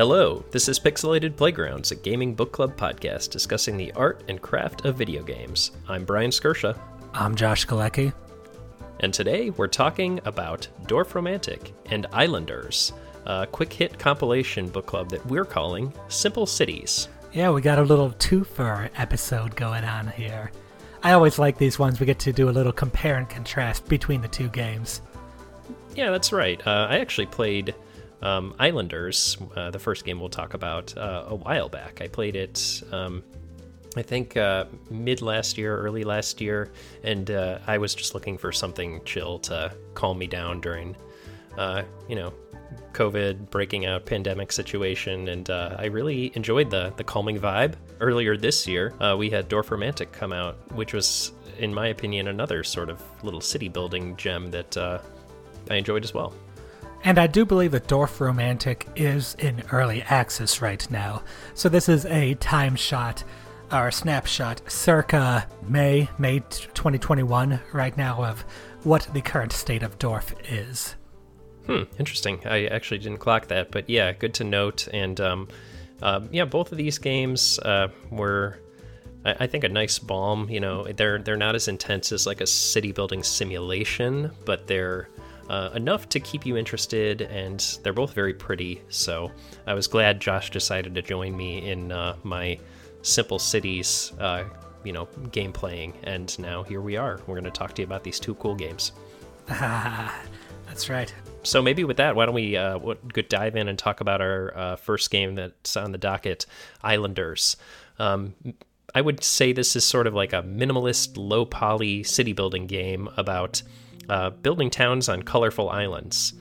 Hello, this is Pixelated Playgrounds, a gaming book club podcast discussing the art and craft of video games. I'm Brian Skirsha, I'm Josh Galecki. and today we're talking about Dorfromantik and Islanders, a quick hit compilation book club that we're calling Simple Cities. Yeah, we got a little twofer episode going on here. I always like these ones. We get to do a little compare and contrast between the two games. Yeah, that's right. Uh, I actually played um, Islanders, uh, the first game we'll talk about, uh, a while back. I played it, um, I think, uh, mid last year, early last year, and uh, I was just looking for something chill to calm me down during, uh, you know, COVID breaking out pandemic situation, and uh, I really enjoyed the the calming vibe. Earlier this year, we had Dorfromantik come out, which was, in my opinion, another sort of little city building gem that I enjoyed as well. And I do believe that Dorfromantik is in early access right now. So this is a time shot or snapshot circa May, May 2021 right now of what the current state of Dorf is. Hmm, interesting. I actually didn't clock that, but yeah, good to note. And um, uh, yeah, both of these games uh, were, I, I think, a nice balm. You know, they're they're not as intense as like a city building simulation, but they're uh, enough to keep you interested, and they're both very pretty. So I was glad Josh decided to join me in uh, my Simple Cities, uh, you know, game playing. And now here we are. We're going to talk to you about these two cool games. That's right. So maybe with that, why don't we uh, what, good dive in and talk about our uh, first game that's on the docket, Islanders. Um, I would say this is sort of like a minimalist, low poly city building game about uh, building towns on colorful islands.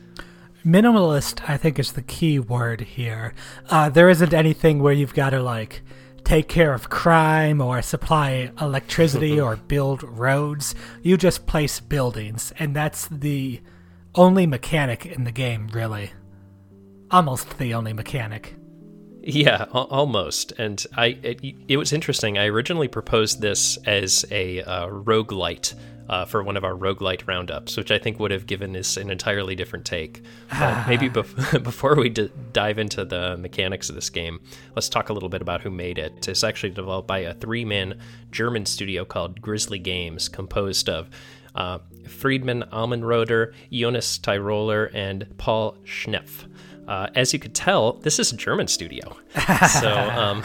Minimalist, I think, is the key word here. Uh, there isn't anything where you've got to like take care of crime or supply electricity or build roads. You just place buildings, and that's the only mechanic in the game, really. Almost the only mechanic. Yeah, almost. And I it, it was interesting. I originally proposed this as a uh, roguelite uh, for one of our roguelite roundups, which I think would have given us an entirely different take. But maybe bef- before we d- dive into the mechanics of this game, let's talk a little bit about who made it. It's actually developed by a three man German studio called Grizzly Games, composed of uh, Friedemann Allmenröder, Jonas Tyroller, and Paul Schnepf. Uh, as you could tell, this is a German studio. so, um,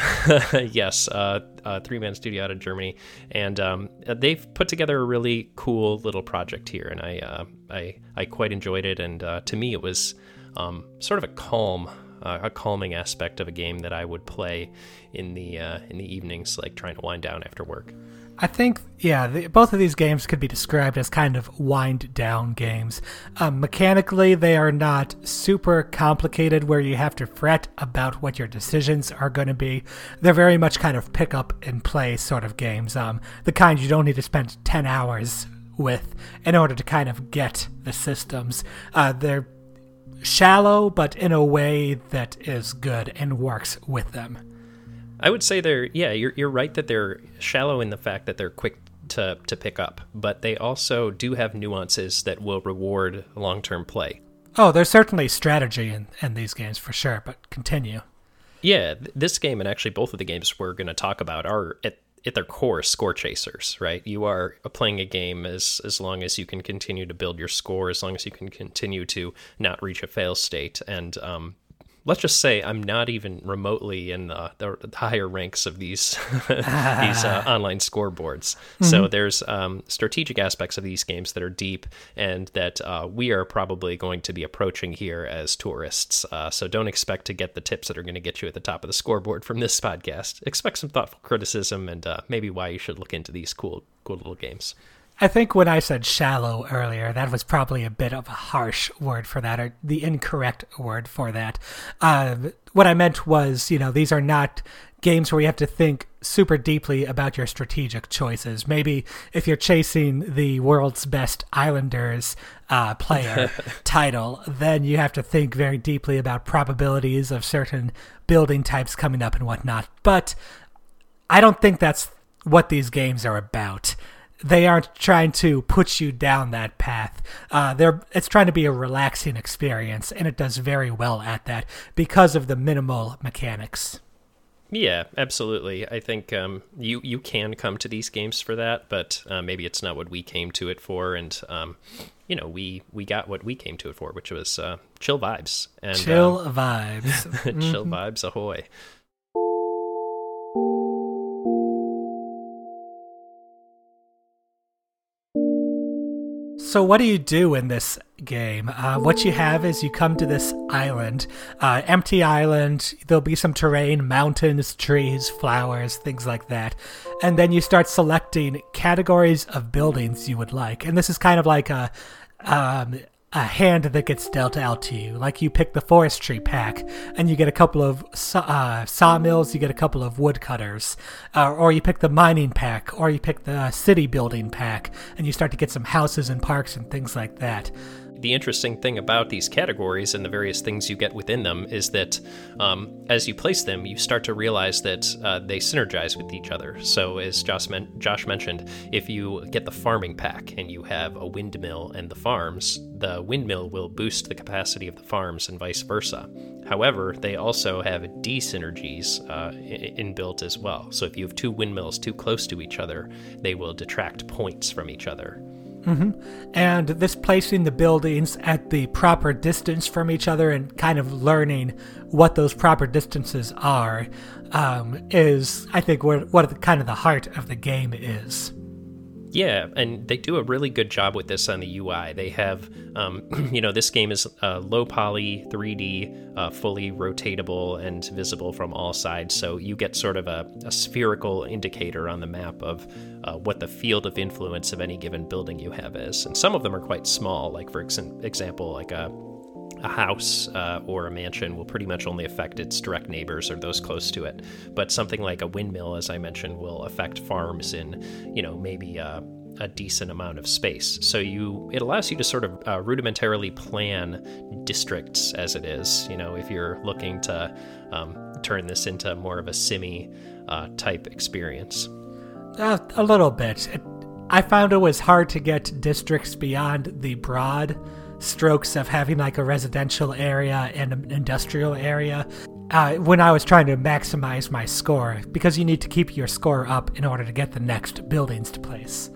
yes, uh, a three man studio out of Germany. And um, they've put together a really cool little project here. And I, uh, I, I quite enjoyed it. And uh, to me, it was um, sort of a calm. Uh, a calming aspect of a game that I would play in the uh, in the evenings, like trying to wind down after work. I think, yeah, the, both of these games could be described as kind of wind down games. Um, mechanically, they are not super complicated where you have to fret about what your decisions are going to be. They're very much kind of pick up and play sort of games, um, the kind you don't need to spend 10 hours with in order to kind of get the systems. Uh, they're shallow, but in a way that is good and works with them. I would say they're yeah, you're you're right that they're shallow in the fact that they're quick to to pick up, but they also do have nuances that will reward long-term play. Oh, there's certainly strategy in, in these games for sure, but continue. Yeah, th- this game and actually both of the games we're going to talk about are at at their core score chasers, right? You are playing a game as as long as you can continue to build your score, as long as you can continue to not reach a fail state, and um, let's just say I'm not even remotely in the, the higher ranks of these these uh, online scoreboards. So there's um, strategic aspects of these games that are deep and that uh, we are probably going to be approaching here as tourists. Uh, so don't expect to get the tips that are going to get you at the top of the scoreboard from this podcast. Expect some thoughtful criticism and uh, maybe why you should look into these cool cool little games. I think when I said shallow earlier, that was probably a bit of a harsh word for that, or the incorrect word for that. Uh, what I meant was, you know, these are not games where you have to think super deeply about your strategic choices. Maybe if you're chasing the world's best Islanders uh, player title, then you have to think very deeply about probabilities of certain building types coming up and whatnot. But I don't think that's what these games are about they aren't trying to put you down that path. Uh, they're it's trying to be a relaxing experience, and it does very well at that because of the minimal mechanics. Yeah, absolutely. I think um, you you can come to these games for that, but uh, maybe it's not what we came to it for. And um, you know, we we got what we came to it for, which was uh, chill vibes and chill um, vibes, chill mm-hmm. vibes, ahoy. So, what do you do in this game? Uh, what you have is you come to this island, uh, empty island. There'll be some terrain, mountains, trees, flowers, things like that. And then you start selecting categories of buildings you would like. And this is kind of like a um, a hand that gets dealt out to you. Like you pick the forestry pack, and you get a couple of uh, sawmills, you get a couple of woodcutters, uh, or you pick the mining pack, or you pick the city building pack, and you start to get some houses and parks and things like that the interesting thing about these categories and the various things you get within them is that um, as you place them, you start to realize that uh, they synergize with each other. So, as Josh, men- Josh mentioned, if you get the farming pack and you have a windmill and the farms, the windmill will boost the capacity of the farms and vice versa. However, they also have desynergies uh, inbuilt as well. So, if you have two windmills too close to each other, they will detract points from each other. Mm-hmm. And this placing the buildings at the proper distance from each other and kind of learning what those proper distances are um, is, I think, what, what kind of the heart of the game is. Yeah, and they do a really good job with this on the UI. They have, um, you know, this game is uh, low poly, 3D, uh, fully rotatable, and visible from all sides. So you get sort of a, a spherical indicator on the map of uh, what the field of influence of any given building you have is. And some of them are quite small, like, for ex- example, like a a house uh, or a mansion will pretty much only affect its direct neighbors or those close to it. But something like a windmill, as I mentioned, will affect farms in, you know, maybe uh, a decent amount of space. So you, it allows you to sort of uh, rudimentarily plan districts as it is. You know, if you're looking to um, turn this into more of a simi uh, type experience. Uh, a little bit. It, I found it was hard to get districts beyond the broad strokes of having like a residential area and an industrial area uh, when I was trying to maximize my score because you need to keep your score up in order to get the next buildings to place.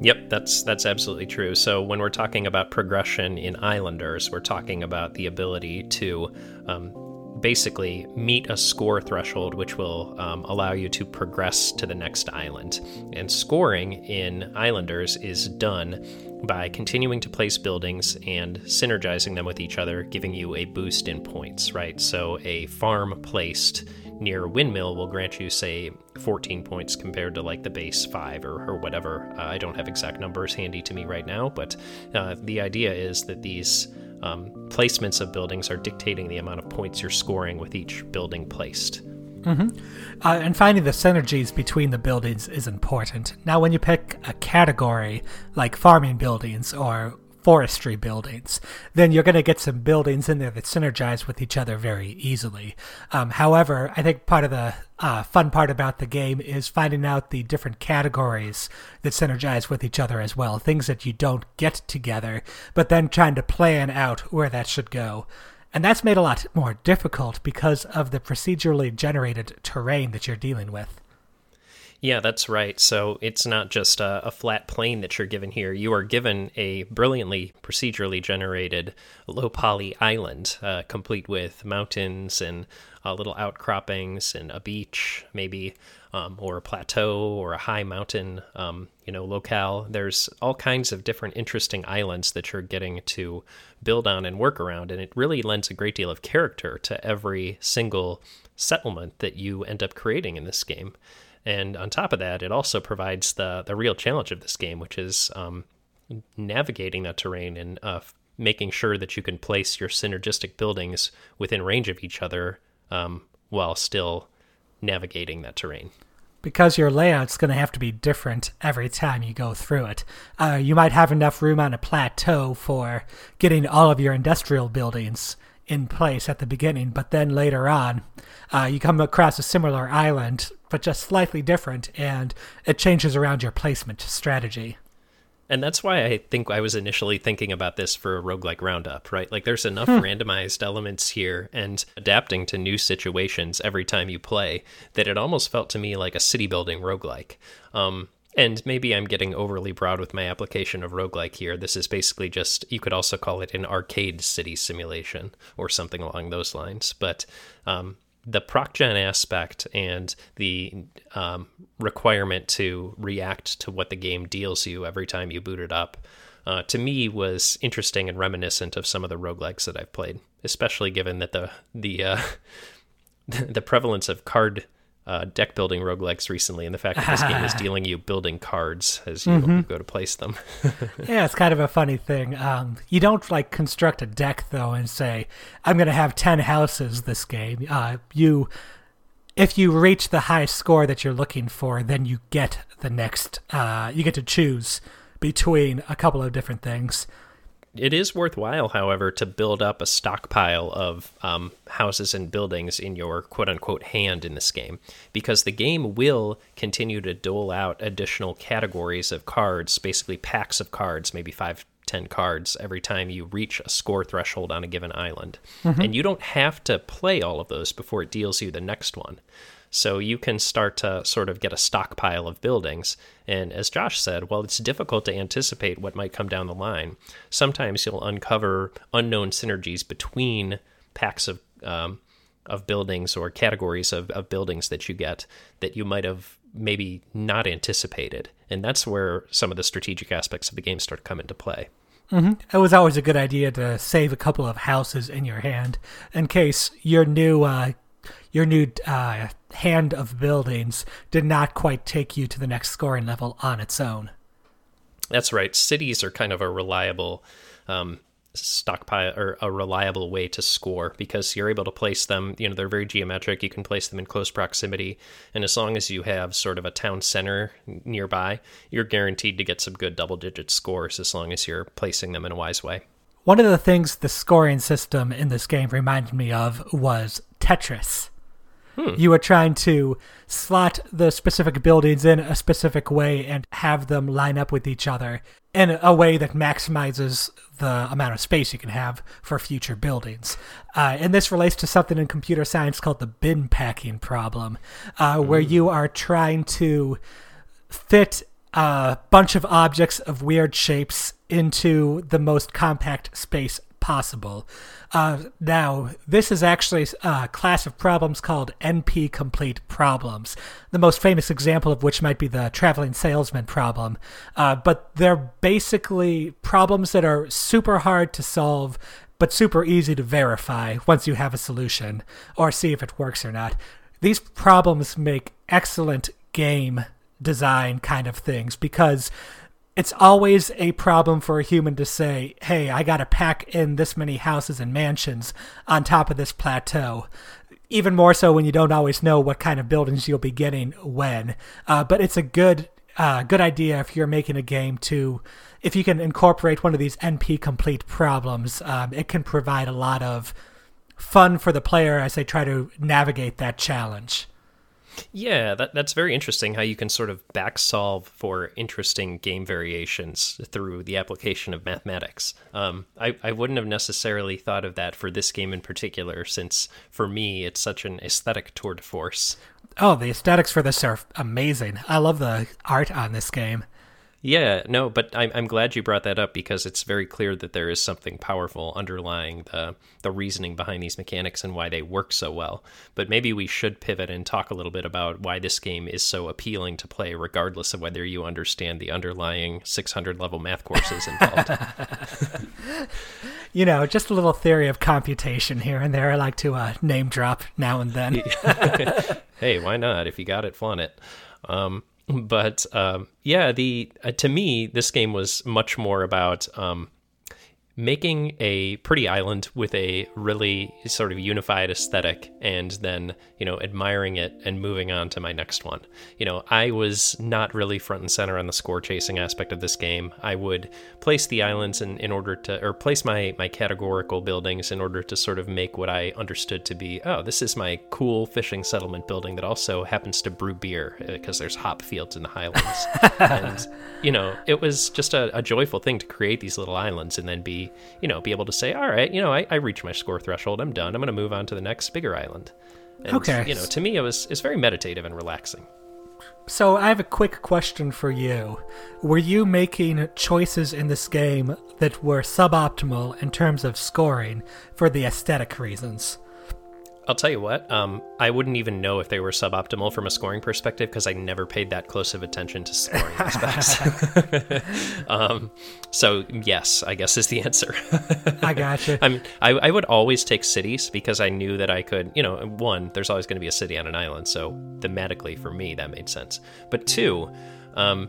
Yep, that's that's absolutely true. So when we're talking about progression in Islanders, we're talking about the ability to um, basically meet a score threshold, which will um, allow you to progress to the next island. And scoring in Islanders is done by continuing to place buildings and synergizing them with each other, giving you a boost in points, right? So a farm placed near a windmill will grant you, say, 14 points compared to like the base 5 or, or whatever. Uh, I don't have exact numbers handy to me right now, but uh, the idea is that these um, placements of buildings are dictating the amount of points you're scoring with each building placed. Mm-hmm. Uh, and finding the synergies between the buildings is important. Now, when you pick a category like farming buildings or forestry buildings, then you're going to get some buildings in there that synergize with each other very easily. Um, however, I think part of the uh, fun part about the game is finding out the different categories that synergize with each other as well, things that you don't get together, but then trying to plan out where that should go. And that's made a lot more difficult because of the procedurally generated terrain that you're dealing with. Yeah, that's right. So it's not just a, a, flat plane that you're given here. You are given a brilliantly procedurally generated low poly island, uh, complete with mountains and uh, little outcroppings and a beach, maybe, um, or a plateau or a high mountain, um, you know, locale. There's all kinds of different interesting islands that you're getting to build on and work around, and it really lends a great deal of character to every single settlement that you end up creating in this game. And on top of that, it also provides the the real challenge of this game, which is um, navigating that terrain and uh, making sure that you can place your synergistic buildings within range of each other um, while still navigating that terrain. Because your layout's going to have to be different every time you go through it. Uh, you might have enough room on a plateau for getting all of your industrial buildings in place at the beginning, but then later on, uh, you come across a similar island but just slightly different, and it changes around your placement strategy. And that's why I think I was initially thinking about this for a roguelike roundup, right? Like there's enough hmm. randomized elements here and adapting to new situations every time you play that it almost felt to me like a city building roguelike. Um, and maybe I'm getting overly broad with my application of roguelike here. This is basically just, you could also call it an arcade city simulation or something along those lines. But um, the procgen aspect and the um, requirement to react to what the game deals you every time you boot it up, uh, to me was interesting and reminiscent of some of the roguelikes that I've played, especially given that the the uh, the prevalence of card uh, deck building roguelikes recently, and the fact that this game is dealing you building cards as you mm-hmm. go to place them. yeah, it's kind of a funny thing. Um, you don't like construct a deck though and say, "I'm going to have ten houses this game." Uh, you, if you reach the high score that you're looking for, then you get the next. Uh, you get to choose between a couple of different things. It is worthwhile, however, to build up a stockpile of um, houses and buildings in your quote unquote hand in this game, because the game will continue to dole out additional categories of cards, basically packs of cards, maybe five, ten cards every time you reach a score threshold on a given island. Mm-hmm. And you don't have to play all of those before it deals you the next one. So you can start to sort of get a stockpile of buildings. And as Josh said, well, it's difficult to anticipate what might come down the line. Sometimes you'll uncover unknown synergies between packs of um, of buildings or categories of, of buildings that you get that you might have maybe not anticipated. And that's where some of the strategic aspects of the game start to come into play. Mm-hmm. It was always a good idea to save a couple of houses in your hand in case your new uh, your new uh, hand of buildings did not quite take you to the next scoring level on its own. That's right. Cities are kind of a reliable um, stockpile or a reliable way to score because you're able to place them. You know, they're very geometric. You can place them in close proximity, and as long as you have sort of a town center nearby, you're guaranteed to get some good double-digit scores as long as you're placing them in a wise way. One of the things the scoring system in this game reminded me of was Tetris. Hmm. You are trying to slot the specific buildings in a specific way and have them line up with each other in a way that maximizes the amount of space you can have for future buildings. Uh, and this relates to something in computer science called the bin packing problem, uh, where hmm. you are trying to fit a bunch of objects of weird shapes into the most compact space possible. Uh, now, this is actually a class of problems called NP complete problems, the most famous example of which might be the traveling salesman problem. Uh, but they're basically problems that are super hard to solve, but super easy to verify once you have a solution or see if it works or not. These problems make excellent game design kind of things because it's always a problem for a human to say, hey, I got to pack in this many houses and mansions on top of this plateau. Even more so when you don't always know what kind of buildings you'll be getting when. Uh, but it's a good uh, good idea if you're making a game to, if you can incorporate one of these NP complete problems, um, it can provide a lot of fun for the player as they try to navigate that challenge. Yeah, that, that's very interesting how you can sort of back solve for interesting game variations through the application of mathematics. Um, I, I wouldn't have necessarily thought of that for this game in particular, since for me it's such an aesthetic tour de force. Oh, the aesthetics for this are amazing. I love the art on this game. Yeah, no, but I'm, I'm glad you brought that up because it's very clear that there is something powerful underlying the the reasoning behind these mechanics and why they work so well. But maybe we should pivot and talk a little bit about why this game is so appealing to play, regardless of whether you understand the underlying 600 level math courses involved. you know, just a little theory of computation here and there. I like to uh, name drop now and then. hey, why not? If you got it, flaunt it. Um, but um, yeah, the uh, to me this game was much more about um, making a pretty island with a really sort of unified aesthetic and then, you know, admiring it and moving on to my next one. You know, I was not really front and center on the score chasing aspect of this game. I would place the islands in, in order to, or place my, my categorical buildings in order to sort of make what I understood to be, oh, this is my cool fishing settlement building that also happens to brew beer because uh, there's hop fields in the highlands. and, you know, it was just a, a joyful thing to create these little islands and then be you know, be able to say, all right, you know, I, I reached my score threshold. I'm done. I'm going to move on to the next bigger island. And, okay. You know, to me, it was it's very meditative and relaxing. So I have a quick question for you. Were you making choices in this game that were suboptimal in terms of scoring for the aesthetic reasons? I'll tell you what, um, I wouldn't even know if they were suboptimal from a scoring perspective because I never paid that close of attention to scoring aspects. um, so, yes, I guess is the answer. I gotcha. I mean, I, I would always take cities because I knew that I could, you know, one, there's always going to be a city on an island. So, thematically for me, that made sense. But two, um,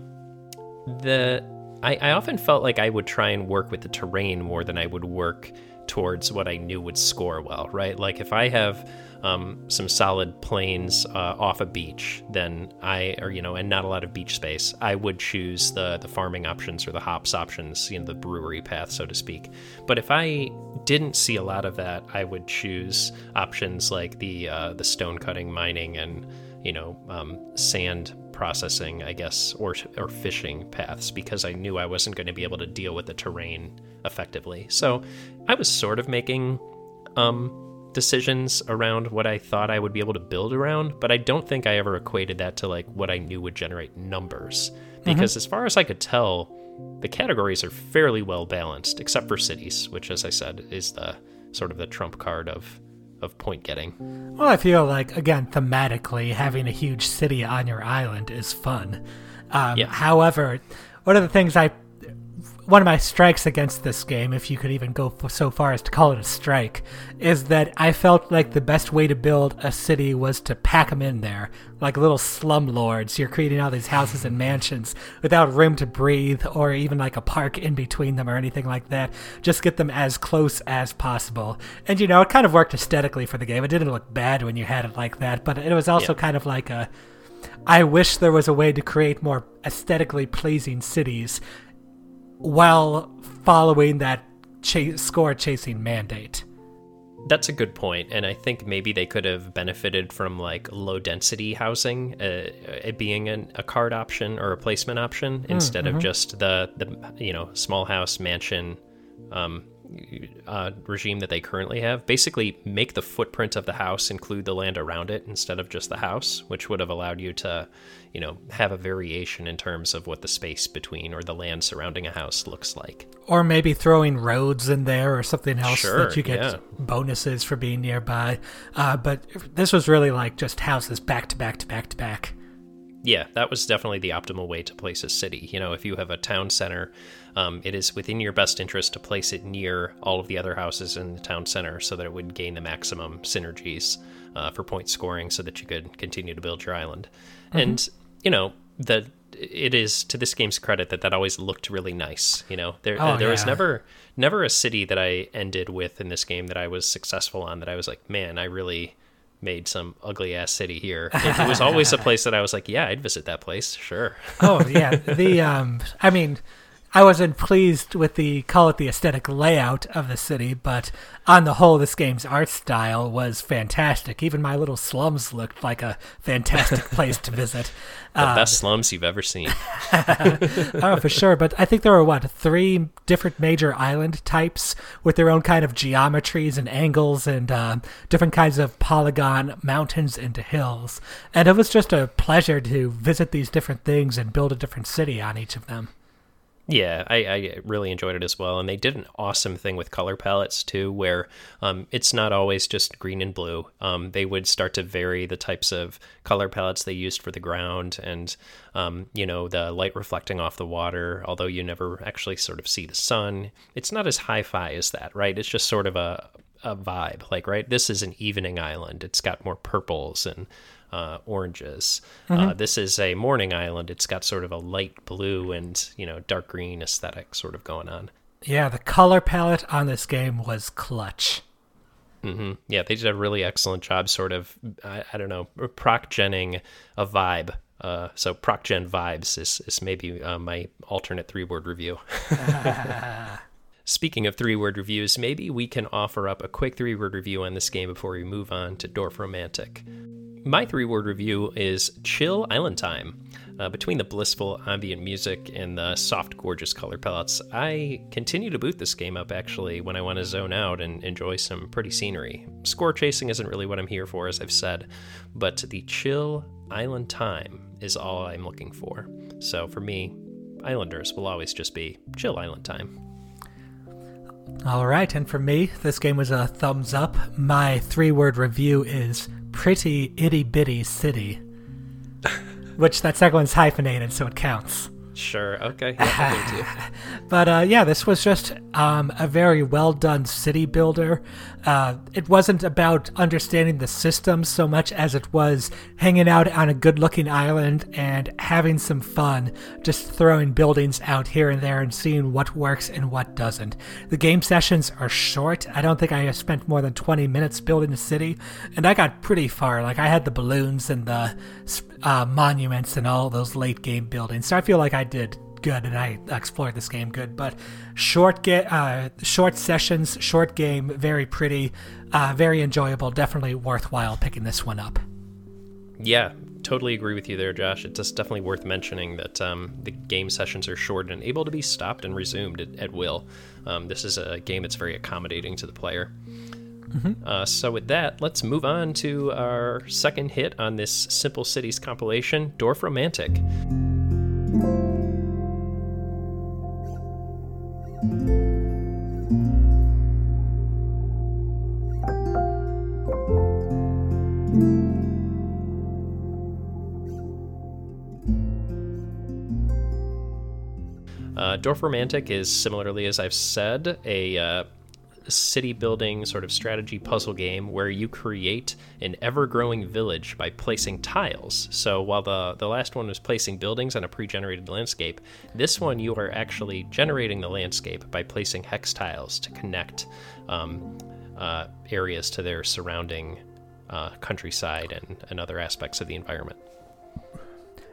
the I, I often felt like I would try and work with the terrain more than I would work towards what I knew would score well, right? Like if I have um, some solid plains uh, off a beach, then I, or you know, and not a lot of beach space, I would choose the the farming options or the hops options, you know, the brewery path, so to speak. But if I didn't see a lot of that, I would choose options like the uh, the stone cutting, mining, and you know, um, sand processing, I guess, or or fishing paths because I knew I wasn't going to be able to deal with the terrain effectively. So I was sort of making um, decisions around what I thought I would be able to build around, but I don't think I ever equated that to like what I knew would generate numbers. Because mm-hmm. as far as I could tell, the categories are fairly well balanced, except for cities, which, as I said, is the sort of the trump card of of point getting. Well, I feel like again thematically having a huge city on your island is fun. Um, yeah. However, one of the things I one of my strikes against this game, if you could even go so far as to call it a strike, is that I felt like the best way to build a city was to pack them in there, like little slum lords. You're creating all these houses and mansions without room to breathe or even like a park in between them or anything like that. Just get them as close as possible. And you know, it kind of worked aesthetically for the game. It didn't look bad when you had it like that, but it was also yeah. kind of like a. I wish there was a way to create more aesthetically pleasing cities while following that ch- score chasing mandate. That's a good point, and I think maybe they could have benefited from like low density housing, uh, it being an, a card option or a placement option mm, instead mm-hmm. of just the the you know small house mansion um, uh, regime that they currently have. Basically, make the footprint of the house include the land around it instead of just the house, which would have allowed you to, you know, have a variation in terms of what the space between or the land surrounding a house looks like. Or maybe throwing roads in there or something else sure, that you get yeah. bonuses for being nearby. Uh, but this was really like just houses back to back to back to back. Yeah, that was definitely the optimal way to place a city. You know, if you have a town center um, it is within your best interest to place it near all of the other houses in the town center so that it would gain the maximum synergies uh, for point scoring so that you could continue to build your island. Mm-hmm. And, you know, the it is to this game's credit that that always looked really nice. You know, there oh, there yeah. was never never a city that I ended with in this game that I was successful on that I was like, man, I really made some ugly ass city here. It, was always a place that I was like, yeah, I'd visit that place, sure. oh yeah, the um, I mean I wasn't pleased with the call it the aesthetic layout of the city, but on the whole, this game's art style was fantastic. Even my little slums looked like a fantastic place to visit. the um, best slums you've ever seen. oh, for sure. But I think there were what three different major island types with their own kind of geometries and angles and uh, different kinds of polygon mountains into hills. And it was just a pleasure to visit these different things and build a different city on each of them. Yeah, I, I, really enjoyed it as well. And they did an awesome thing with color palettes too, where um, it's not always just green and blue. Um, they would start to vary the types of color palettes they used for the ground and, um, you know, the light reflecting off the water, although you never actually sort of see the sun. It's not as hi fi as that, right? It's just sort of a, a vibe. Like, right, this is an evening island, it's got more purples and uh, oranges. Uh, mm-hmm. Uh, this is a morning island. It's got sort of a light blue and you know dark green aesthetic sort of going on. Yeah, the color palette on this game was clutch. Mm-hmm. Yeah, they did a really excellent job, sort of, I, I don't know, proc genning a vibe. Uh, so proc gen vibes is, is maybe uh, my alternate three word review. Speaking of three word reviews, maybe we can offer up a quick three word review on this game before we move on to Dorfromantik. My three word review is Chill Island Time. Uh, between the blissful ambient music and the soft, gorgeous color palettes, I continue to boot this game up actually when I want to zone out and enjoy some pretty scenery. Score chasing isn't really what I'm here for, as I've said, but the chill island time is all I'm looking for. So for me, Islanders will always just be chill island time. All right, and for me, this game was a thumbs up. My three word review is Pretty Itty Bitty City. Which that second one's hyphenated, so it counts. Sure. Okay. Yeah, but uh, yeah, this was just um, a very well done city builder. Uh, it wasn't about understanding the system so much as it was hanging out on a good looking island and having some fun, just throwing buildings out here and there and seeing what works and what doesn't. The game sessions are short. I don't think I spent more than 20 minutes building a city, and I got pretty far. Like, I had the balloons and the uh, monuments and all those late game buildings, so I feel like I did good and I explored this game good. But short get uh, short sessions, short game, very pretty, uh, very enjoyable. Definitely worthwhile picking this one up. Yeah, totally agree with you there, Josh. It's just definitely worth mentioning that um, the game sessions are short and able to be stopped and resumed at, at will. Um, this is a game that's very accommodating to the player. Mm-hmm. Uh, so, with that, let's move on to our second hit on this Simple Cities compilation, Dorfromantik. Uh, Dorfromantik is similarly, as I've said, a uh, city building sort of strategy puzzle game where you create an ever growing village by placing tiles. So while the, the last one was placing buildings on a pre generated landscape, this one you are actually generating the landscape by placing hex tiles to connect um, uh, areas to their surrounding uh, countryside and, and other aspects of the environment.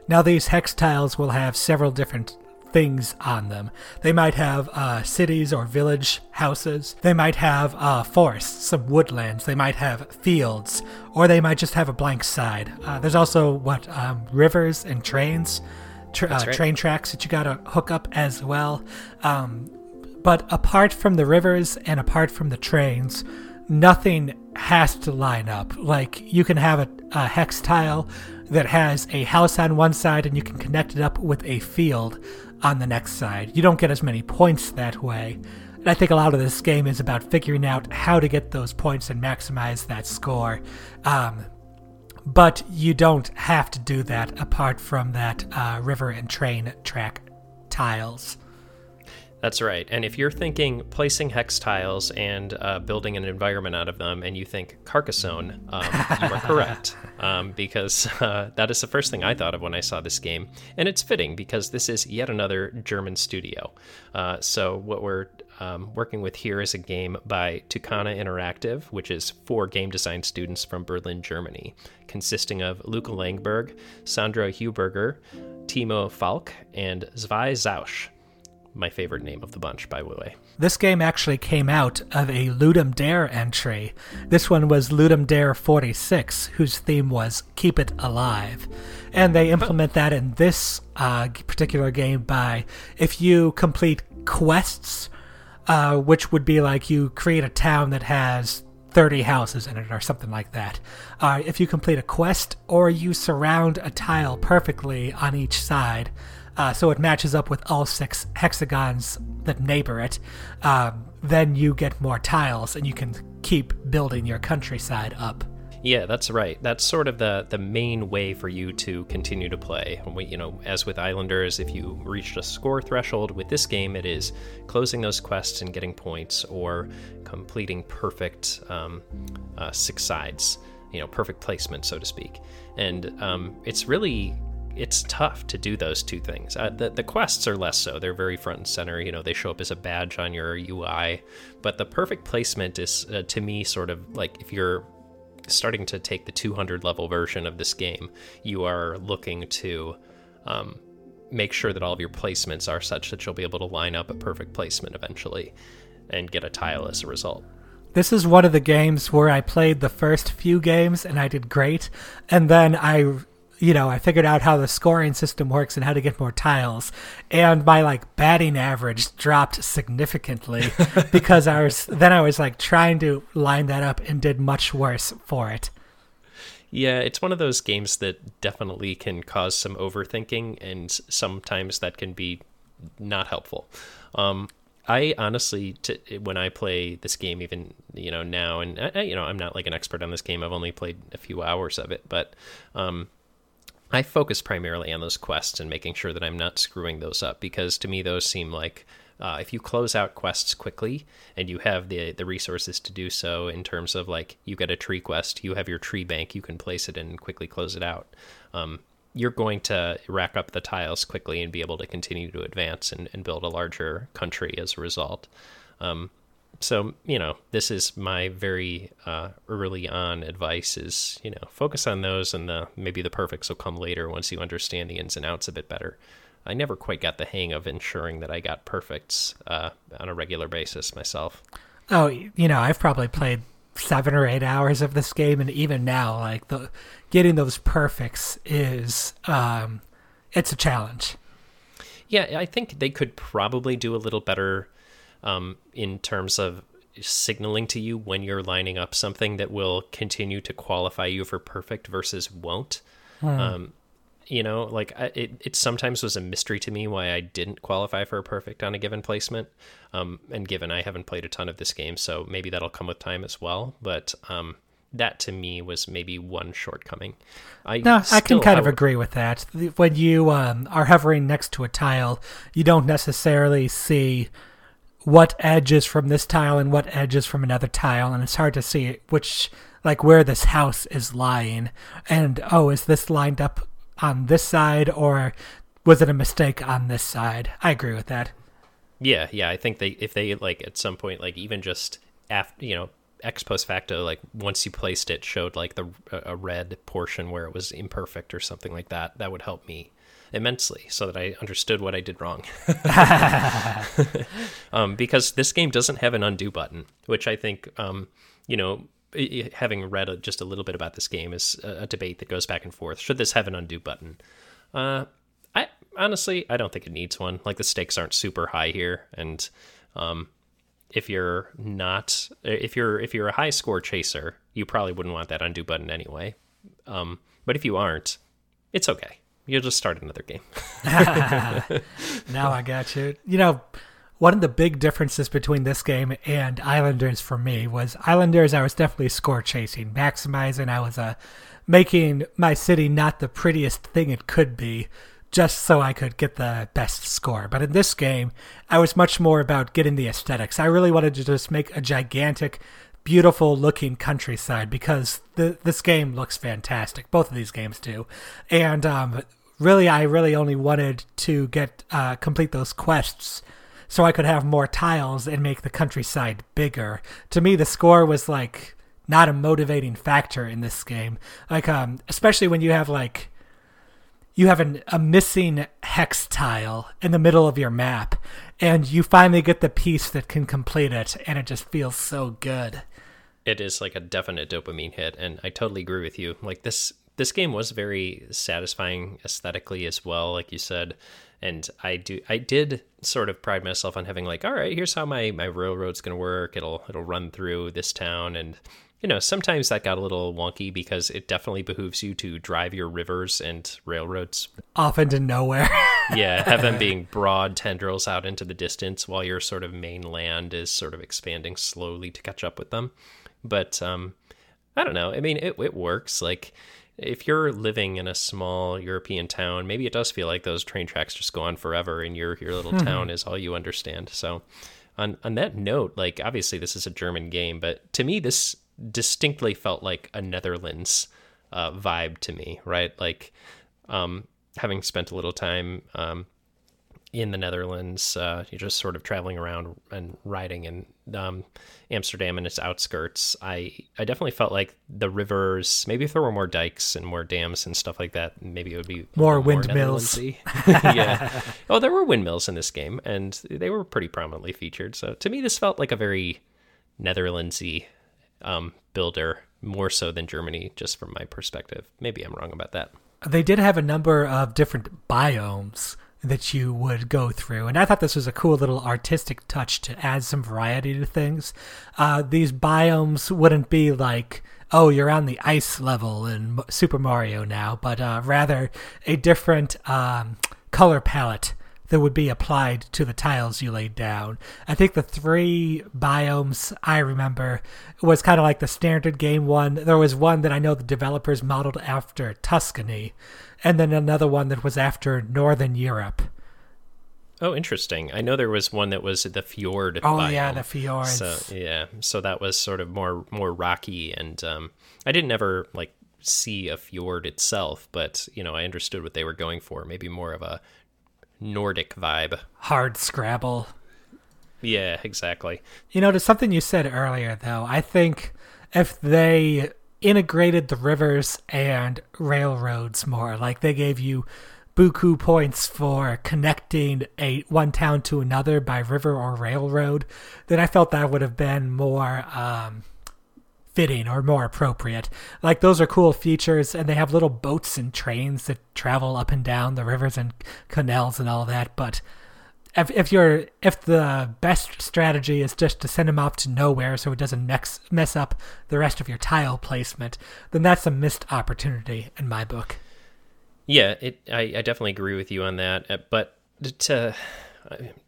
Now, these hex tiles will have several different things on them. They might have uh, cities or village houses. They might have uh, forests, some woodlands. They might have fields, or they might just have a blank side. Uh, there's also what um, rivers and trains, tra- uh, right. train tracks that you gotta hook up as well. Um, but apart from the rivers and apart from the trains, nothing has to line up. Like you can have a, a hex tile that has a house on one side and you can connect it up with a field on the next side. You don't get as many points that way. And I think a lot of this game is about figuring out how to get those points and maximize that score. Um, but you don't have to do that apart from that uh, river and train track tiles. That's right. And if you're thinking placing hex tiles and uh, building an environment out of them, and you think Carcassonne, um, you are correct. Um, because uh, that is the first thing I thought of when I saw this game. And it's fitting because this is yet another German studio. Uh, so, what we're um, working with here is a game by Toukana Interactive, which is four game design students from Berlin, Germany, consisting of Luca Langberg, Sandra Heuberger, Timo Falk, and Zwei Zausch my favorite name of the bunch, by the way. This game actually came out of a Ludum Dare entry. This one was Ludum Dare 46, whose theme was Keep It Alive. And they implement that in this uh, particular game by if you complete quests, uh, which would be like you create a town that has 30 houses in it or something like that. Uh, if you complete a quest or you surround a tile perfectly on each side, uh, so it matches up with all six hexagons that neighbor it, um, then you get more tiles and you can keep building your countryside up. Yeah, that's right. That's sort of the the main way for you to continue to play. We, you know, as with Islanders, if you reach a score threshold with this game, it is closing those quests and getting points, or completing perfect um, uh, six sides. You know, perfect placement, so to speak. And um, it's really it's tough to do those two things. Uh, the the quests are less so; they're very front and center. You know, they show up as a badge on your UI. But the perfect placement is, uh, to me, sort of like if you're starting to take the 200 level version of this game, you are looking to um, make sure that all of your placements are such that you'll be able to line up a perfect placement eventually and get a tile as a result. This is one of the games where I played the first few games and I did great. And then I, you know, I figured out how the scoring system works and how to get more tiles. And my like batting average dropped significantly because I was, then I was like trying to line that up and did much worse for it. Yeah, it's one of those games that definitely can cause some overthinking, and sometimes that can be not helpful. Um, I honestly, t- when I play this game, even you know now, and I, you know, I'm not like an expert on this game. I've only played a few hours of it, but um, I focus primarily on those quests and making sure that I'm not screwing those up because to me those seem like uh, if you close out quests quickly and you have the the resources to do so in terms of like you get a tree quest, you have your tree bank, you can place it and quickly close it out. Um, you're going to rack up the tiles quickly and be able to continue to advance and, and build a larger country as a result. Um, so you know this is my very uh, early on advice is you know focus on those and the maybe the perfects will come later once you understand the ins and outs a bit better i never quite got the hang of ensuring that i got perfects uh, on a regular basis myself oh you know i've probably played seven or eight hours of this game, and even now, like the getting those perfects is um, it's a challenge. Yeah, I think they could probably do a little better um, in terms of signaling to you when you're lining up something that will continue to qualify you for perfect versus won't. Hmm. Um, you know like it, it sometimes was a mystery to me why i didn't qualify for a perfect on a given placement um, and given i haven't played a ton of this game so maybe that'll come with time as well but um, that to me was maybe one shortcoming i no i can kind of agree with that when you um, are hovering next to a tile you don't necessarily see what edges from this tile and what edges from another tile and it's hard to see which like where this house is lying and oh is this lined up on this side or was it a mistake on this side? I agree with that. Yeah, yeah. I think they if they like at some point like even just after you know ex post facto like once you placed it showed like the a red portion where it was imperfect or something like that that would help me immensely so that I understood what I did wrong. um, because this game doesn't have an undo button, which I think, um, you know, having read a, just a little bit about this game is a, a, debate that goes back and forth. Should this have an undo button? Uh, I honestly, I don't think it needs one. Like the stakes aren't super high here, and um, if you're not, if you're if you're a high score chaser, you probably wouldn't want that undo button anyway. Um, but if you aren't, it's okay. You'll just start another game. now I got you. You know one of the big differences between this game and Islanders for me was Islanders. I was definitely score chasing, maximizing. I was uh, making my city not the prettiest thing it could be, just so I could get the best score. But in this game, I was much more about getting the aesthetics. I really wanted to just make a gigantic, beautiful looking countryside because the, this game looks fantastic. Both of these games do, and um, really, I really only wanted to get uh, complete those quests so I could have more tiles and make the countryside bigger. To me, the score was like not a motivating factor in this game. Like, um, especially when you have like you have an, a missing hex tile in the middle of your map, and you finally get the piece that can complete it, and it just feels so good. It is like a definite dopamine hit, and I totally agree with you. Like this, this game was very satisfying aesthetically as well, like you said and I do I did sort of pride myself on having like all right here's how my my railroad's going to work. It'll it'll run through this town and you know sometimes that got a little wonky because it definitely behooves you to drive your rivers and railroads off into nowhere. Yeah have them being broad tendrils out into the distance while your sort of mainland is sort of expanding slowly to catch up with them but um I don't know. I mean, it it works. Like if you're living in a small European town, maybe it does feel like those train tracks just go on forever and your your little hmm. town is all you understand. So on on that note, like obviously this is a German game, but to me this distinctly felt like a Netherlands uh, vibe to me, right? Like um, having spent a little time um, in the Netherlands, uh, you're just sort of traveling around and riding in um, Amsterdam and its outskirts. I I definitely felt like the rivers. Maybe if there were more dikes and more dams and stuff like that, maybe it would be more windmills. More yeah. Oh, there were windmills in this game, and they were pretty prominently featured. So to me, this felt like a very Netherlandsy um, builder, more so than Germany, just from my perspective. Maybe I'm wrong about that. They did have a number of different biomes that you would go through. And I thought this was a cool little artistic touch to add some variety to things. Uh, these biomes wouldn't be like, oh, you're on the ice level in Super Mario now, but uh, rather a different um, color palette that would be applied to the tiles you laid down. I think the three biomes I remember was kind of like the standard game one. There was one that I know the developers modeled after Tuscany, and then another one that was after Northern Europe. Oh, interesting. I know there was one that was the fjord. Oh biome. yeah, the fjords. So yeah, so that was sort of more more rocky, and um, I didn't ever like see a fjord itself, but you know I understood what they were going for. Maybe more of a Nordic vibe. Hard Scrabble. Yeah, exactly. You know, to something you said earlier, though, I think if they integrated the rivers and railroads more, like they gave you buku points for connecting a one town to another by river or railroad, then I felt that would have been more um, fitting or more appropriate. Like those are cool features, and they have little boats and trains that travel up and down the rivers and canals and all that. But if if you're if the best strategy is just to send them off to nowhere so it doesn't mess mess up the rest of your tile placement, then that's a missed opportunity in my book. Yeah, it. I, I definitely agree with you on that. Uh, but to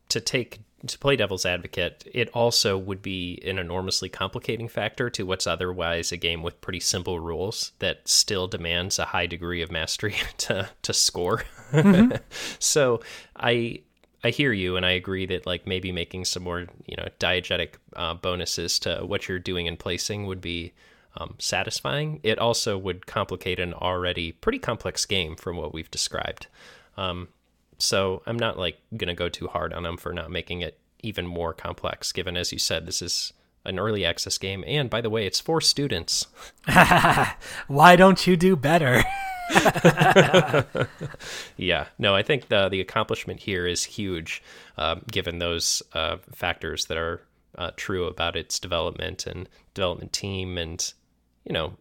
to take to play devil's advocate, it also would be an enormously complicating factor to what's otherwise a game with pretty simple rules that still demands a high degree of mastery to to score. Mm-hmm. so I I hear you, and I agree that like maybe making some more you know diegetic uh, bonuses to what you're doing and placing would be um, satisfying. It also would complicate an already pretty complex game from what we've described. Um, so I'm not like gonna go too hard on them for not making it even more complex. Given as you said, this is an early access game, and by the way, it's for students. Why don't you do better? yeah, no, I think the the accomplishment here is huge, uh, given those uh, factors that are uh, true about its development and development team, and you know,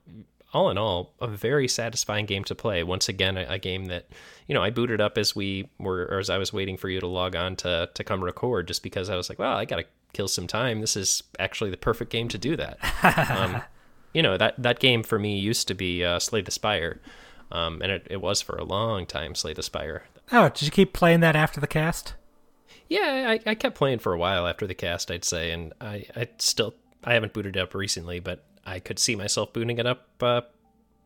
all in all, a very satisfying game to play. Once again, a, a, game that you know I booted up as we were, or as I was waiting for you to log on to to come record, just because I was like, well, I gotta kill some time. This is actually the perfect game to do that. um, you know that that game for me used to be uh, Slay the Spire, um, and it, it was for a long time Slay the Spire. Oh, did you keep playing that after the cast? Yeah, I, I kept playing for a while after the cast, I'd say, and I, I still I haven't booted it up recently, but I could see myself booting it up uh,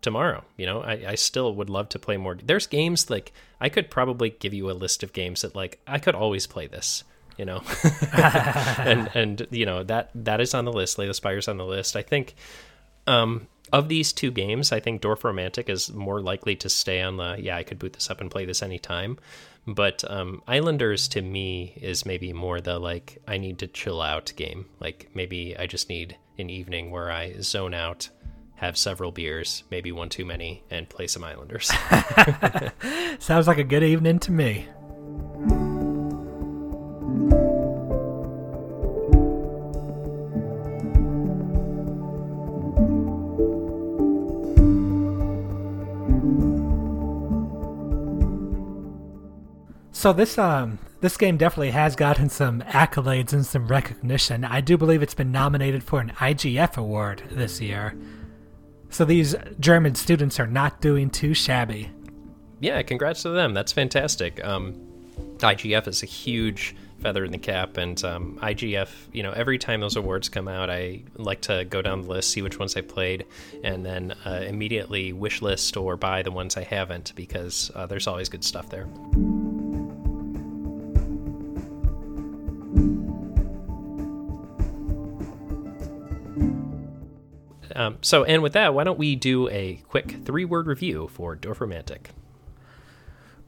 tomorrow. You know, I, I still would love to play more. There's games like I could probably give you a list of games that like I could always play this. You know, and and you know that that is on the list. Slay the Spire's on the list. I think um, of these two games, I think Dorfromantik is more likely to stay on the yeah I could boot this up and play this anytime. But um, Islanders to me is maybe more the like I need to chill out game. Like maybe I just need an evening where I zone out, have several beers, maybe one too many, and play some Islanders. Sounds like a good evening to me. So this um this game definitely has gotten some accolades and some recognition. I do believe it's been nominated for an IGF award this year. So these German students are not doing too shabby. Yeah, congrats to them. That's fantastic. Um, IGF is a huge feather in the cap, and um, IGF, you know, every time those awards come out, I like to go down the list, see which ones I played, and then uh, immediately wish list or buy the ones I haven't because uh, there's always good stuff there. Um, so, and with that, why don't we do a quick three word review for Dorfromantik?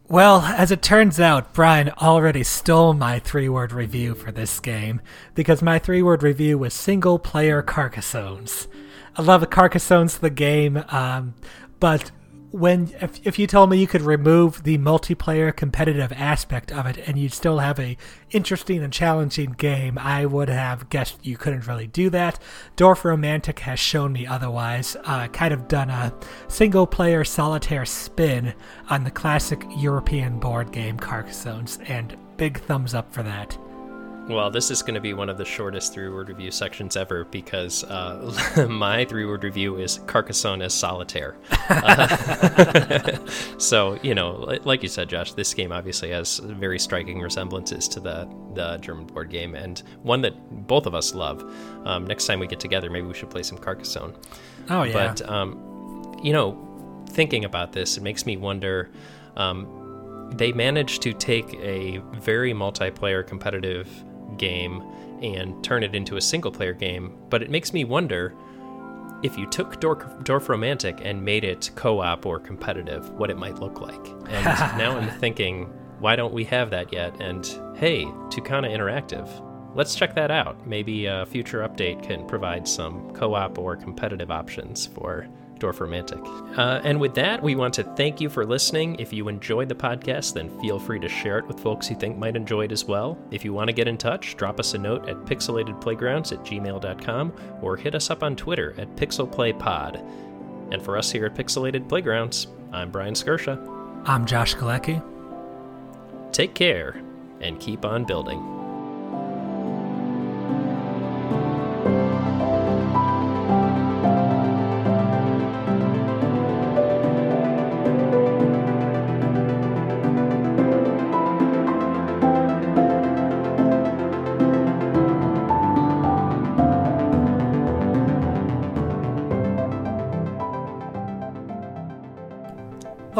Well, as it turns out, Brian already stole my three word review for this game because my three word review was single player Carcassonnes. I love Carcassonnes, the game, um, but when if, if you told me you could remove the multiplayer competitive aspect of it and you'd still have a interesting and challenging game i would have guessed you couldn't really do that. Dwarf Dorfromantik has shown me otherwise uh, kind of done a single player solitaire spin on the classic european board game Carcassonnes and big thumbs up for that well, this is going to be one of the shortest three word review sections ever because uh, my three word review is Carcassonne as solitaire. Uh, so, you know, like you said, Josh, this game obviously has very striking resemblances to the, the German board game and one that both of us love. Um, next time we get together, maybe we should play some Carcassonne. Oh, yeah. But, um, you know, thinking about this, it makes me wonder. Um, they managed to take a very multiplayer competitive game and turn it into a single player game, but it makes me wonder if you took Dorf, Dorfromantik and made it co op or competitive, what it might look like. And now I'm thinking, why don't we have that yet? And hey, Toukana Interactive, let's check that out. Maybe a future update can provide some co op or competitive options for Dorfromantik. Uh, and with that, we want to thank you for listening. If you enjoyed the podcast, then feel free to share it with folks you think might enjoy it as well. If you want to get in touch, drop us a note at pixelatedplaygrounds at gmail.com or hit us up on Twitter at pixelplaypod. And for us here at Pixelated Playgrounds, I'm Brian Skirsha. I'm Josh Galecki. Take care and keep on building.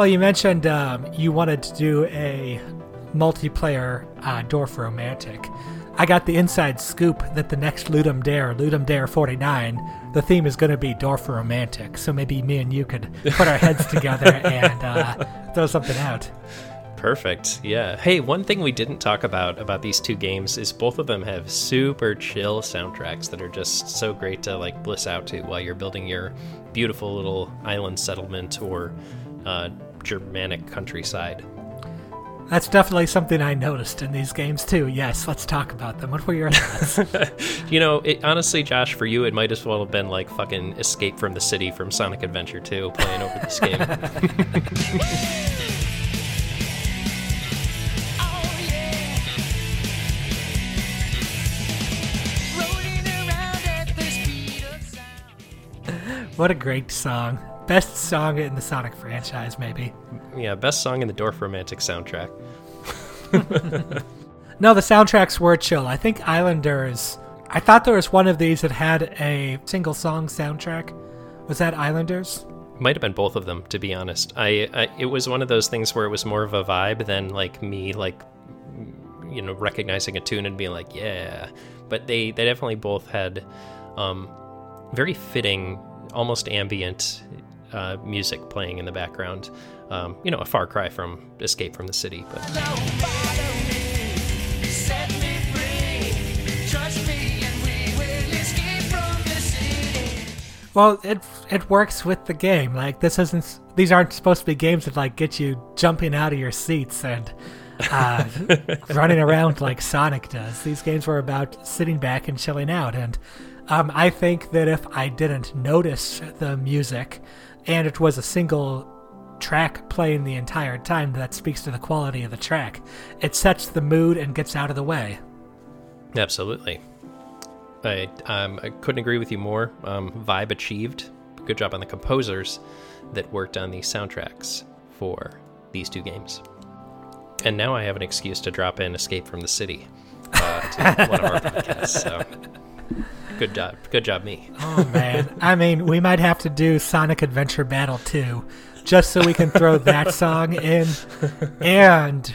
Well, you mentioned um, you wanted to do a multiplayer uh, Dorfromantik. I got the inside scoop that the next Ludum Dare, Ludum Dare 49, the theme is going to be Dorfromantik. So maybe me and you could put our heads together and uh, throw something out. Perfect. Yeah. Hey, one thing we didn't talk about about these two games is both of them have super chill soundtracks that are just so great to like bliss out to while you're building your beautiful little island settlement or uh, Germanic countryside. That's definitely something I noticed in these games too. Yes, let's talk about them. What were your thoughts? you know, it, honestly, Josh, for you, it might as well have been like fucking Escape from the City from Sonic Adventure 2 playing over this game. what a great song. Best song in the Sonic franchise, maybe. Yeah, best song in the Dorfromantik soundtrack. no, the soundtracks were chill. I think Islanders. I thought there was one of these that had a single song soundtrack. Was that Islanders? Might have been both of them, to be honest. I, I it was one of those things where it was more of a vibe than like me like you know recognizing a tune and being like yeah. But they they definitely both had um, very fitting, almost ambient uh, music playing in the background. Um, you know, a far cry from Escape from the City, but. Well, it it works with the game. Like this isn't; these aren't supposed to be games that like get you jumping out of your seats and uh, running around like Sonic does. These games were about sitting back and chilling out. And um, I think that if I didn't notice the music, and it was a single track playing the entire time that speaks to the quality of the track. It sets the mood and gets out of the way. Absolutely. I, um, I couldn't agree with you more. Um, vibe achieved. Good job on the composers that worked on the soundtracks for these two games. And now I have an excuse to drop in Escape from the City uh, to one of our podcasts. So Good job. Good job, me. Oh, man. I mean, we might have to do Sonic Adventure Battle 2 just so we can throw that song in. And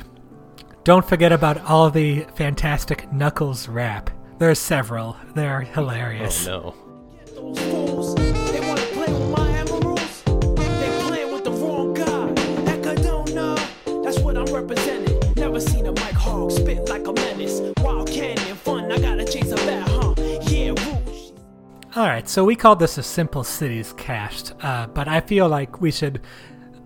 don't forget about all the fantastic Knuckles rap. There's several. They're hilarious. Oh, no. Right, so we called this a Simple Cities cast, uh, but I feel like we should.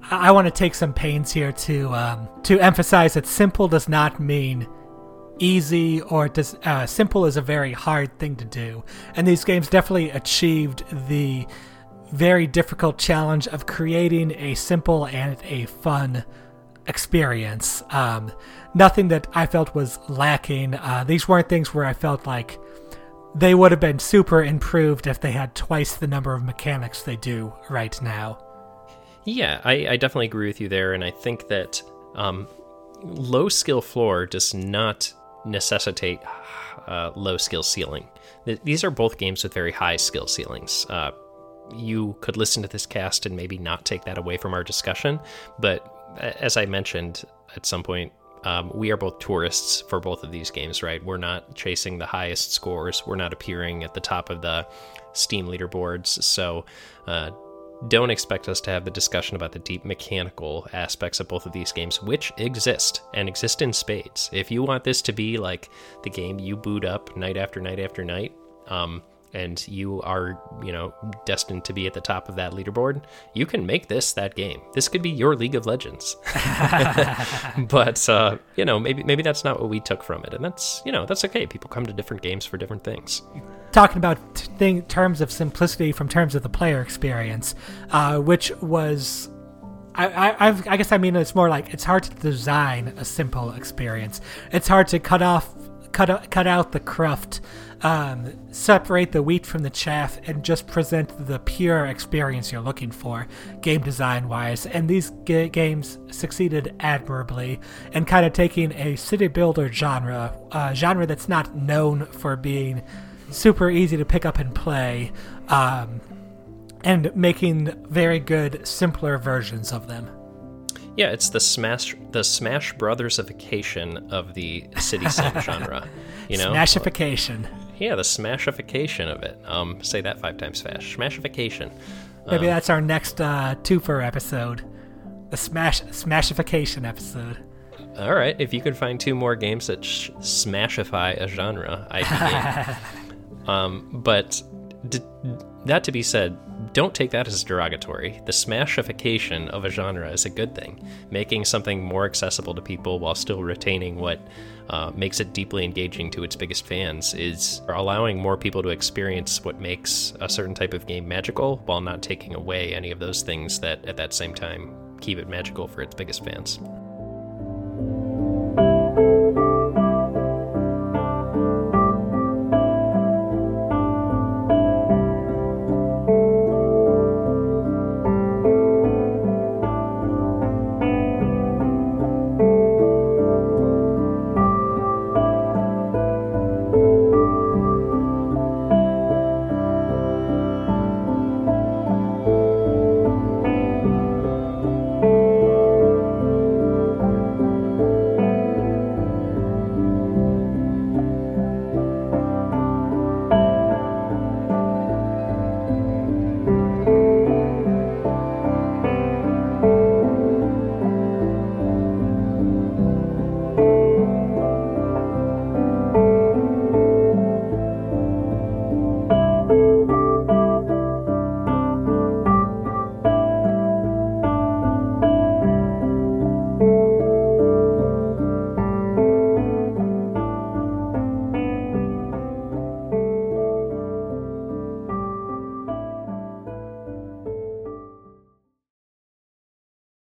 I, I want to take some pains here to um, to emphasize that simple does not mean easy or does uh, simple is a very hard thing to do, and these games definitely achieved the very difficult challenge of creating a simple and a fun experience. Um, nothing that I felt was lacking. Uh, these weren't things where I felt like they would have been super improved if they had twice the number of mechanics they do right now. Yeah, I, I definitely agree with you there, and I think that um, low skill floor does not necessitate uh, low skill ceiling. These are both games with very high skill ceilings. Uh, you could listen to this cast and maybe not take that away from our discussion, but as I mentioned at some point, um, we are both tourists for both of these games, right? We're not chasing the highest scores. We're not appearing at the top of the Steam leaderboards. So uh, don't expect us to have the discussion about the deep mechanical aspects of both of these games, which exist and exist in spades. If you want this to be like the game you boot up night after night after night, um, and you are, you know, destined to be at the top of that leaderboard, you can make this that game. This could be your League of Legends. but uh, you know, maybe maybe that's not what we took from it, and that's you know that's okay. People come to different games for different things. talking about thing, terms of simplicity from terms of the player experience, uh, which was. I, I, I guess I mean it's more like it's hard to design a simple experience. It's hard to cut off, cut cut out the cruft, um, separate the wheat from the chaff, and just present the pure experience you're looking for, game design wise. And these ga- games succeeded admirably in kind of taking a city builder genre, a genre that's not known for being super easy to pick up and play, um, and making very good, simpler versions of them. Yeah, it's the Smash the Smash Brothersification of the city sim genre. You know, Smashification. Yeah, the Smashification of it. Um, say that five times fast. Smashification. Maybe that's our next uh, twofer episode. The Smash Smashification episode. All right, if you could find two more games that sh- smashify a genre, I'd be um, but d- that to be said, don't take that as derogatory. The smashification of a genre is a good thing. Making something more accessible to people while still retaining what uh, makes it deeply engaging to its biggest fans is allowing more people to experience what makes a certain type of game magical while not taking away any of those things that at that same time keep it magical for its biggest fans.